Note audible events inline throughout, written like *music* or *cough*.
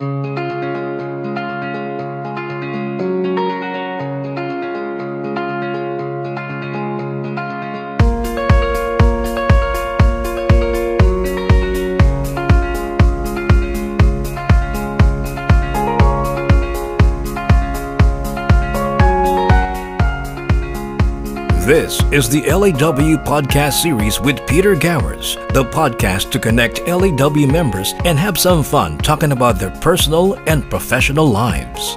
Mm-hmm. This is the LAW podcast series with Peter Gowers, the podcast to connect LAW members and have some fun talking about their personal and professional lives.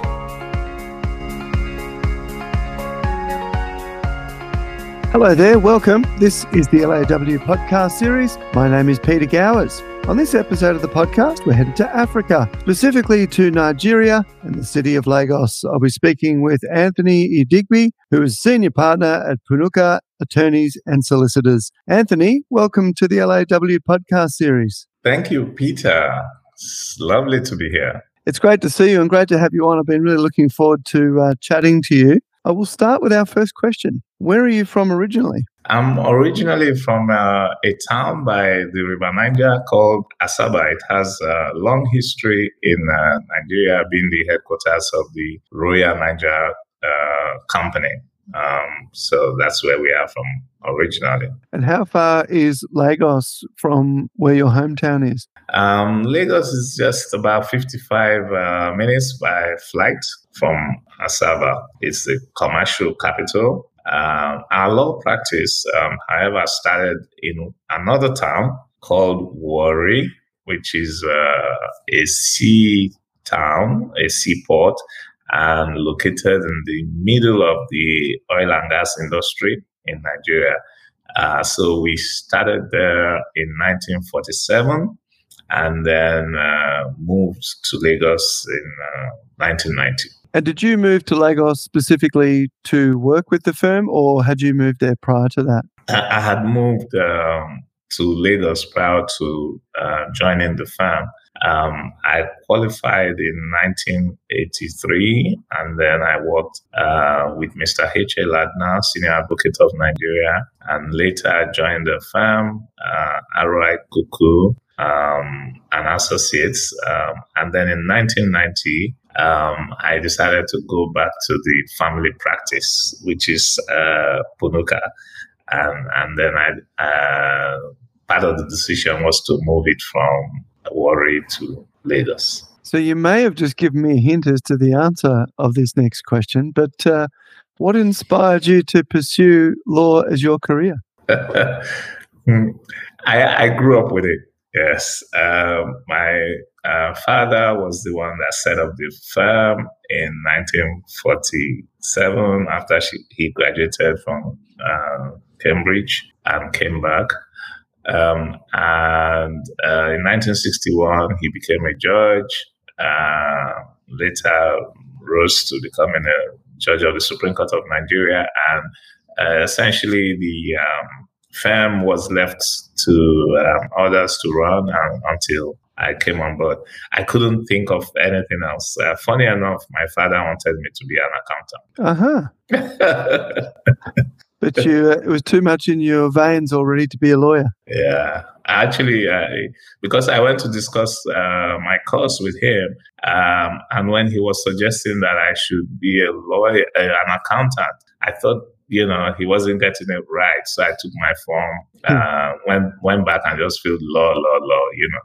Hello there, welcome. This is the LAW podcast series. My name is Peter Gowers. On this episode of the podcast, we're headed to Africa, specifically to Nigeria and the city of Lagos. I'll be speaking with Anthony Idigbe, who is senior partner at Punuka Attorneys and Solicitors. Anthony, welcome to the LAW podcast series. Thank you, Peter. It's lovely to be here. It's great to see you and great to have you on. I've been really looking forward to uh, chatting to you. I will start with our first question. Where are you from originally? I'm originally from uh, a town by the River Niger called Asaba. It has a long history in uh, Nigeria, being the headquarters of the Royal Niger uh, Company. Um, so that's where we are from originally. And how far is Lagos from where your hometown is? Um, Lagos is just about 55 uh, minutes by flight from Asaba. It's the commercial capital um, our law practice, um, however, started in another town called Warri, which is uh, a sea town, a seaport, and located in the middle of the oil and gas industry in Nigeria. Uh, so we started there in 1947 and then uh, moved to Lagos in 1990. And did you move to Lagos specifically to work with the firm, or had you moved there prior to that? I, had moved um, to Lagos prior to uh, joining the firm. Um, I qualified in 1983, and then I worked uh, with Mr. H.A. Lardner, Senior Advocate of Nigeria, and later I joined the firm, uh, Kuku um, and Associates. Um, and then in 1990, um, I decided to go back to the family practice, which is uh, Punuka. And, and then I, uh, part of the decision was to move it from Warri to Lagos. So you may have just given me a hint as to the answer of this next question, but uh, what inspired you to pursue law as your career? *laughs* Hmm. I, I grew up with it. Yes, um, my uh, father was the one that set up the firm in 1947 after she, he graduated from uh, Cambridge and came back. Um, and uh, in 1961, he became a judge. Uh, later, rose to becoming a judge of the Supreme Court of Nigeria, and uh, essentially the um, firm was left to um, others to run until I came on board. I couldn't think of anything else. Uh, funny enough, my father wanted me to be an accountant. Uh huh. *laughs* but you, uh, it was too much in your veins already to be a lawyer. Yeah, actually, because I went to discuss uh, my course with him, um, and when he was suggesting that I should be a lawyer, uh, an accountant, I thought you know, he wasn't getting it right. So I took my form, hmm. uh, went went back and just filled law, law, law, you know.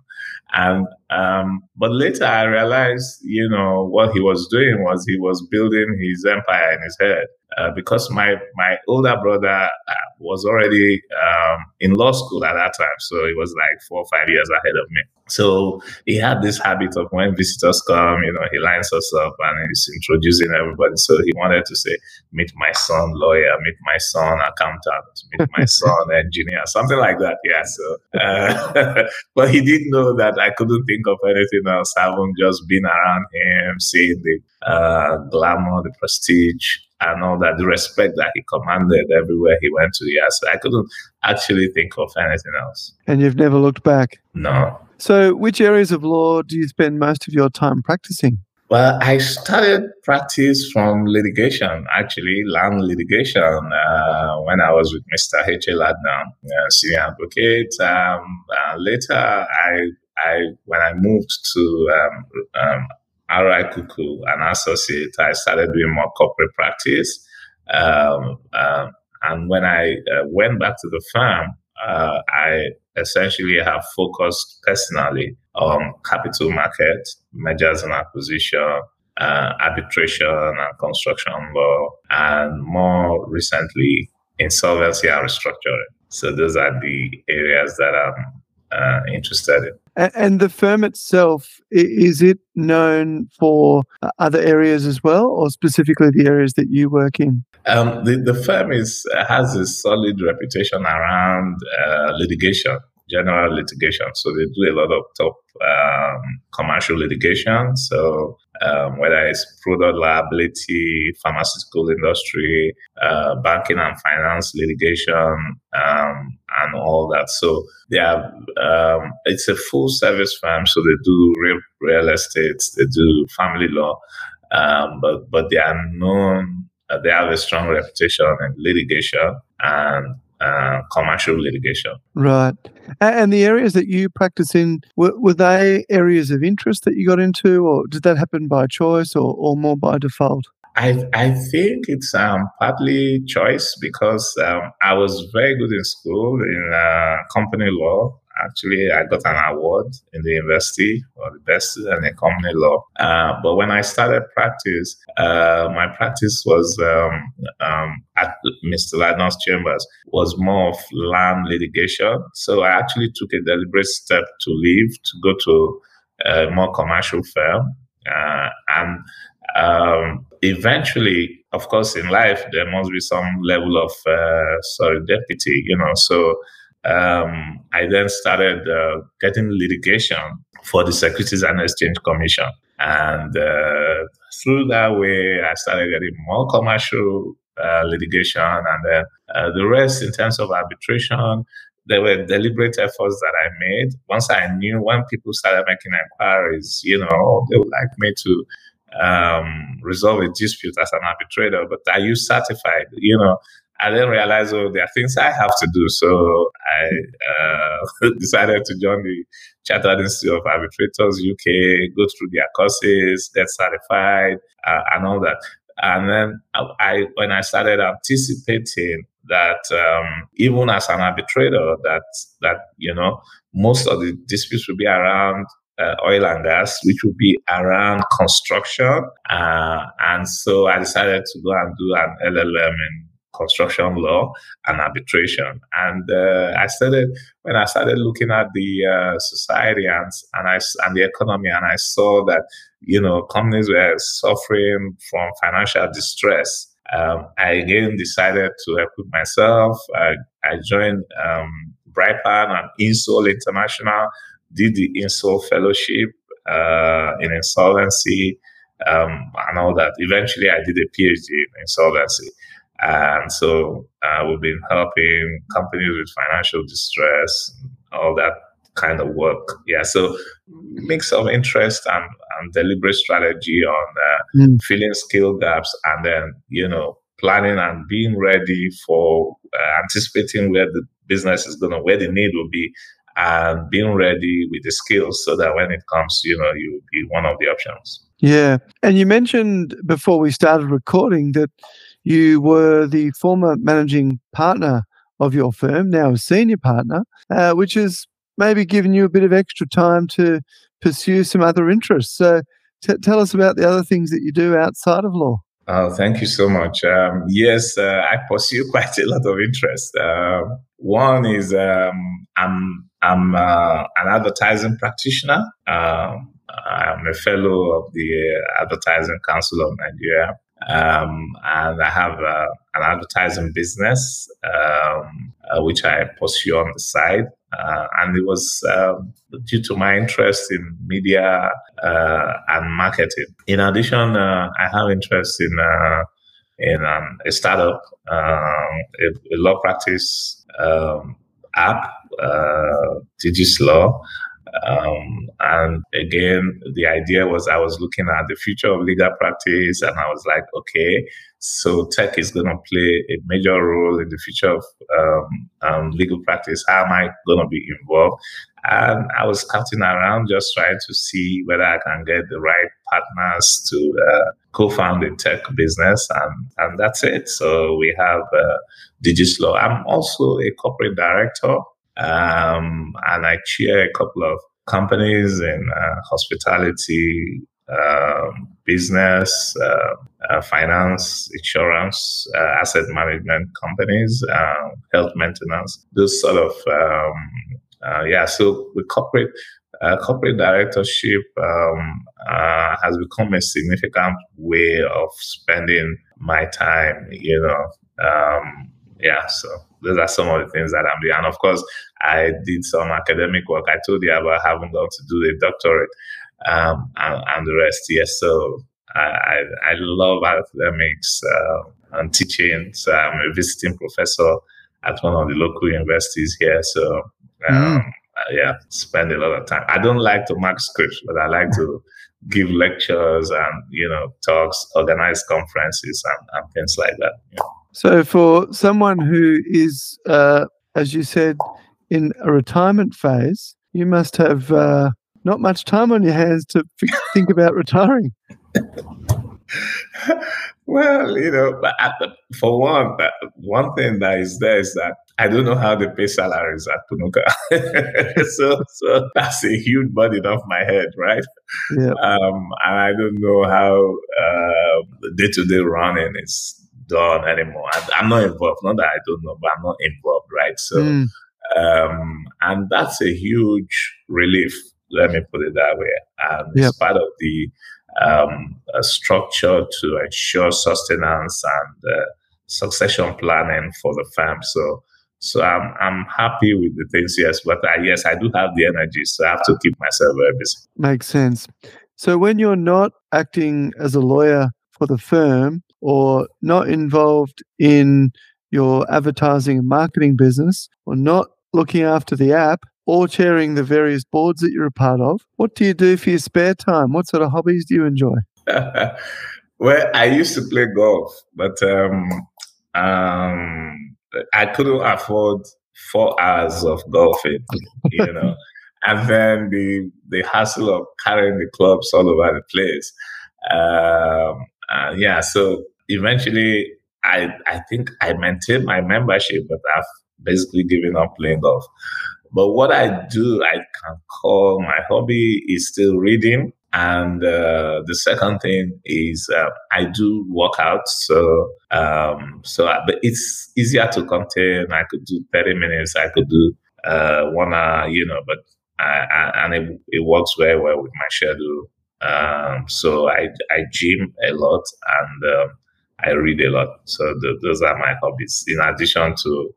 And um, but later I realized, you know, what he was doing was he was building his empire in his head. Uh, because my my older brother uh, was already um, in law school at that time, so he was like four or five years ahead of me. So he had this habit of when visitors come, you know, he lines us up and he's introducing everybody. So he wanted to say, "Meet my son, lawyer. Meet my son, accountant. Meet my *laughs* son, engineer." Something like that. Yeah. So, uh, *laughs* but he didn't know that I couldn't think of anything else. Having just been around him, seeing the uh, glamour, the prestige, and all that, the respect that he commanded everywhere he went to. Yes, I couldn't actually think of anything else. And you've never looked back? No. So, which areas of law do you spend most of your time practicing? Well, I started practice from litigation, actually, land litigation, uh, when I was with Mr. H.A. Lardner, uh, senior advocate. Um, uh, later, I I when I moved to um, um, RI Kuku, an associate, I started doing more corporate practice. Um, um, and when I uh, went back to the firm, uh, I essentially have focused personally on capital market, mergers and acquisition, uh, arbitration and construction law, and more recently, insolvency and restructuring. So those are the areas that I'm uh, interested in. And the firm itself, is it known for uh, other areas as well, or specifically the areas that you work in? Um, the, the firm is has a solid reputation around uh, litigation general litigation. So they do a lot of top um, commercial litigation. So um, whether it's product liability, pharmaceutical industry, uh, banking and finance litigation, um, and all that. So they have um, it's a full service firm. So they do real real estate, they do family law, um, but but they are known. Uh, they have a strong reputation in litigation and uh, commercial litigation. Right. And the areas that you practice in, were, were they areas of interest that you got into, or did that happen by choice or, or more by default? I, I think it's um, partly choice because um, I was very good in school in uh, company law Actually, I got an award in the university for the best in company law. Uh, but when I started practice, uh, my practice was um, um, at Mr. Lardner's chambers was more of land litigation. So I actually took a deliberate step to leave to go to a more commercial firm. Uh, and um, eventually, of course, in life, there must be some level of uh, serendipity, you know. So um, I then started uh, getting litigation for the Securities and Exchange Commission. And uh, through that way, I started getting more commercial uh, litigation. And then uh, the rest, in terms of arbitration, there were deliberate efforts that I made. Once I knew when people started making inquiries, you know, they would like me to um, resolve a dispute as an arbitrator, but are you certified? You know, I then realized, oh, there are things I have to do. So I uh, *laughs* decided to join the Chartered Institute of Arbitrators UK, go through their courses, get certified, uh, and all that. And then I, when I started anticipating that um, even as an arbitrator, that that you know most of the disputes will be around uh, oil and gas, which will be around construction. Uh, and so I decided to go and do an LLM in construction law and arbitration. And uh, I started when I started looking at the uh, society and and I and the economy, and I saw that you know companies were suffering from financial distress. Um, I again decided to equip myself. I, I joined um, BRIPAN and Insol International, did the Insol Fellowship uh, in insolvency um, and all that. Eventually, I did a PhD in insolvency. And so uh, we've been helping companies with financial distress, all that kind of work. Yeah, so mix of interest and, and deliberate strategy on uh, mm. filling skill gaps, and then you know planning and being ready for uh, anticipating where the business is going to, where the need will be, and being ready with the skills so that when it comes, you know, you'll be one of the options. Yeah, and you mentioned before we started recording that you were the former managing partner of your firm, now a senior partner, uh, which has maybe given you a bit of extra time to pursue some other interests. So t- tell us about the other things that you do outside of law. Oh, thank you so much. Um, yes, uh, I pursue *laughs* quite a lot of interest. Uh, one is um, I'm I'm uh, an advertising practitioner. Um, I'm a fellow of the Advertising Council of Nigeria. Um, and I have uh, an advertising business, um, uh, which I pursue on the side. Uh, and it was um, due to my interest in media uh, and marketing. In addition, uh, I have interest in uh, in um, a startup, um, a, a, law practice app, uh, Digislaw, Um, and again, the idea was I was looking at the future of legal practice, and I was like, okay, so tech is going to play a major role in the future of um, um, legal practice. How am I going to be involved? And I was scouting around just trying to see whether I can get the right partners to uh, co-found a tech business, and, and that's it. So we have uh, Digislaw. I'm also a corporate director um, and I chair a couple of companies in uh, hospitality, um, business, uh, uh, finance, insurance, uh, asset management companies, um, health maintenance, those sort of, um, uh, yeah. So the corporate, uh, corporate directorship um, has become a significant way of spending my time, you know. Um, yeah, so those are some of the things that I'm doing. And of course, I did some academic work. I told you about having gone to do a doctorate um, and, and, the rest. Yes, so I, I, I love academics uh, and teaching. So I'm a visiting professor at one of the local universities here. So um, mm. yeah, spend a lot of time. I don't like to mark scripts, but I like to give lectures and you know talks, organize conferences and, and things like that. Yeah. So, for someone who is, uh, as you said, in a retirement phase, you must have uh, not much time on your hands to think about retiring. *laughs* well, you know, for one, one thing that is there is that I don't know how they pay salaries at Punuka. *laughs* so, so that's a huge burden off my head, right? Yeah. Um, and I don't know how uh, the day to day running is done anymore. I, am not involved. Not that I don't know, but I'm not involved, right? So, mm. um, and that's a huge relief. Let me put it that way. And yep. it's part of the um, structure to ensure sustenance and uh, succession planning for the firm. So, so I'm I'm happy with the things. Yes, but I, yes, I do have the energy, so I have to keep myself very busy. Makes sense. So when you're not acting as a lawyer for the firm, or not involved in your advertising and marketing business or not looking after the app or chairing the various boards that you're a part of, what do you do for your spare time? What sort of hobbies do you enjoy? *laughs* well, I used to play golf, but um, um, I couldn't afford four hours of golfing, you *laughs* know. and then the the hassle of carrying the clubs all over the place. Um, uh, yeah, so eventually, I I think I maintained my membership, but I've basically given up playing golf. But what I do, I can call my hobby is still reading. And uh, the second thing is uh, I do workouts. So, um, so I, but it's easier to contain. I could do 30 minutes. I could do uh, one hour, you know, but I, I, and it, it works very well with my schedule. Um, so I, I gym a lot and um, I read a lot. So the, those are my hobbies. In addition to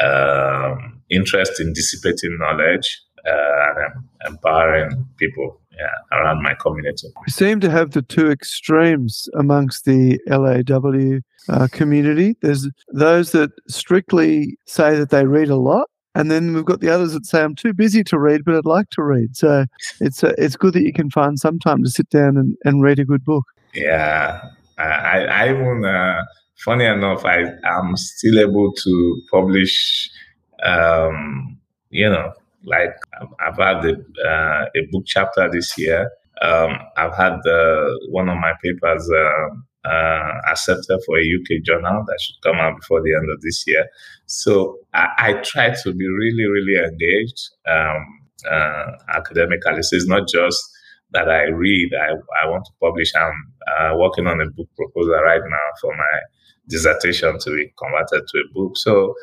um, interest in dissipating knowledge uh, and empowering people yeah, around my community. We seem to have the two extremes amongst the LAW uh, community. There's those that strictly say that they read a lot, and then we've got the others that say I'm too busy to read, but I'd like to read. So it's uh, it's good that you can find some time to sit down and, and read a good book. Yeah, I, I even uh, funny enough, I am still able to publish. Um, you know, like I've had a, uh, a book chapter this year. Um, I've had one of my papers. Uh, uh, accepted for a UK journal that should come out before the end of this year. So I, I try to be really, really engaged um, uh, academically. So it's not just that I read, I, I want to publish. I'm uh, working on a book proposal right now for my dissertation to be converted to a book. So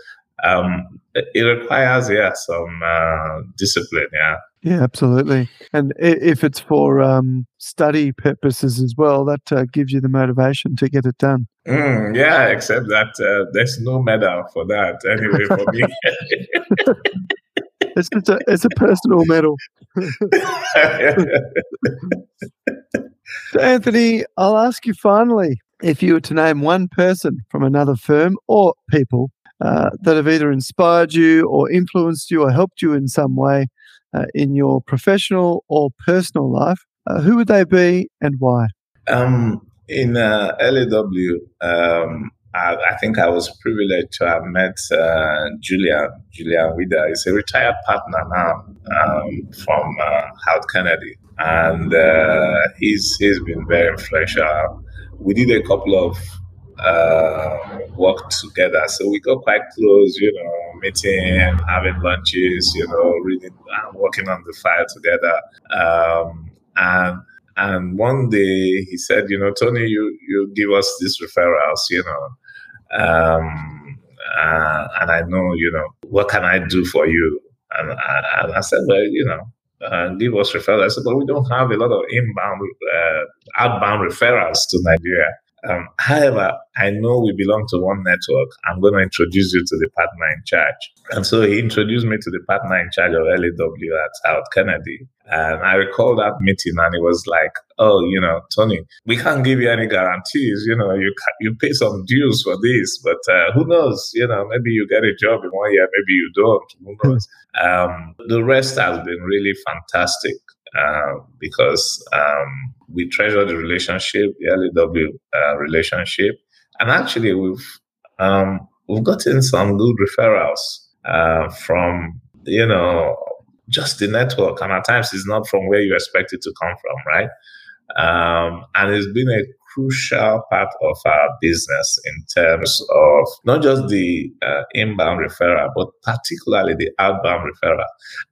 um, it requires, yeah, some uh, discipline, yeah. Yeah, absolutely. And if it's for um, study purposes as well, that uh, gives you the motivation to get it done. Mm, yeah, except that uh, there's no medal for that anyway for me. *laughs* *laughs* it's just a, it's a personal medal. so, Anthony, I'll ask you finally if you were to name one person from another firm or people uh, that have either inspired you or influenced you or helped you in some way uh, in your professional or personal life, uh, who would they be and why? Um, in uh, LAW, um, I, I, think I was privileged to have met uh, Julian. Julian Wida is a retired partner now um, from uh, Howard Kennedy, and uh, he's he's been very influential. We did a couple of uh, work together, so we got quite close. You know, meeting, having lunches, you know, reading, and working on the file together, um, and and one day he said, you know, Tony, you you give us these referrals, you know, um, uh, and I know, you know, what can I do for you? And I, and I said, well, you know, uh, give us referrals. I said, but we don't have a lot of inbound, uh, outbound referrals to Nigeria. Um, however, I know we belong to one network. I'm going to introduce you to the partner in charge. And so he introduced me to the partner in charge of LAW at Howard Kennedy. And I recall that meeting, and it was like, "Oh, you know, Tony, we can't give you any guarantees. You know, you you pay some dues for this, but uh, who knows? You know, maybe you get a job in one year, maybe you don't. Who knows? *laughs* Um, the rest has been really fantastic uh, because um, we treasure the relationship, the LAW uh, relationship, and actually we've um, we've gotten some good referrals uh, from you know just the network, and at times it's not from where you expect it to come from, right? Um, and it's been a crucial part of our business in terms of not just the uh, inbound referral, but particularly the outbound referral.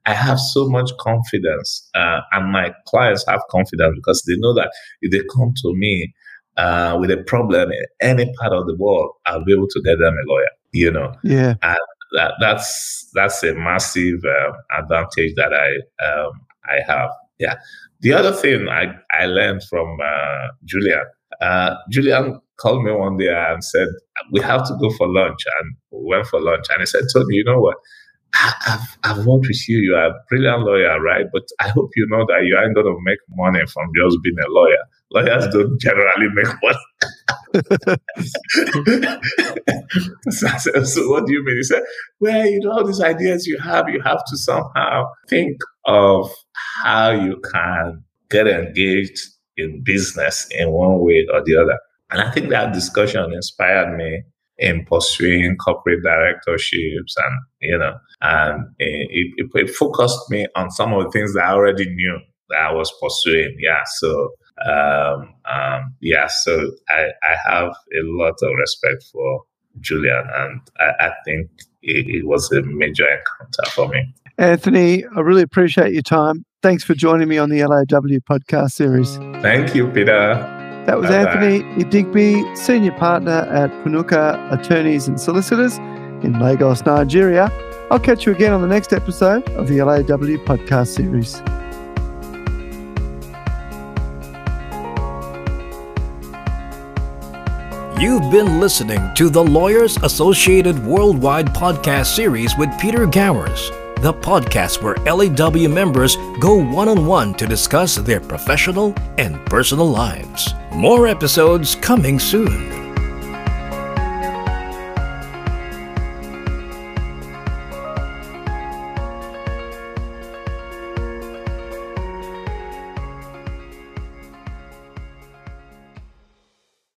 I have so much confidence, uh, and my clients have confidence because they know that if they come to me uh, with a problem in any part of the world, I'll be able to get them a lawyer. You know, yeah, and that, that's that's a massive uh, advantage that I um, I have. Yeah. The other thing I, I learned from uh, Julian uh, Julian called me one day and said, We have to go for lunch. And we went for lunch. And he said, Tony, you know what? I've, I've worked with you. You're a brilliant lawyer, right? But I hope you know that you aren't going to make money from just being a lawyer. Lawyers don't generally make money. *laughs* so, said, so what do you mean? He said, well, you know, all these ideas you have, you have to somehow think of how you can get engaged in business in one way or the other. And I think that discussion inspired me in pursuing corporate directorships and, you know, and it, it, it, focused me on some of the things that I already knew that I was pursuing. Yeah. So, um, um, yeah, so I, I have a lot of respect for Julian and I, I think it, it was a major encounter for me. Anthony, I really appreciate your time. Thanks for joining me on the LAW podcast series. Thank you, Peter. That was Bye-bye. Anthony Idigbe, Senior Partner at Punuka Attorneys and Solicitors in Lagos, Nigeria. I'll catch you again on the next episode of the LAW podcast series. You've been listening to the Lawyers Associated Worldwide podcast series with Peter Gowers the podcast where LAW members go one on one to discuss their professional and personal lives. More episodes coming soon.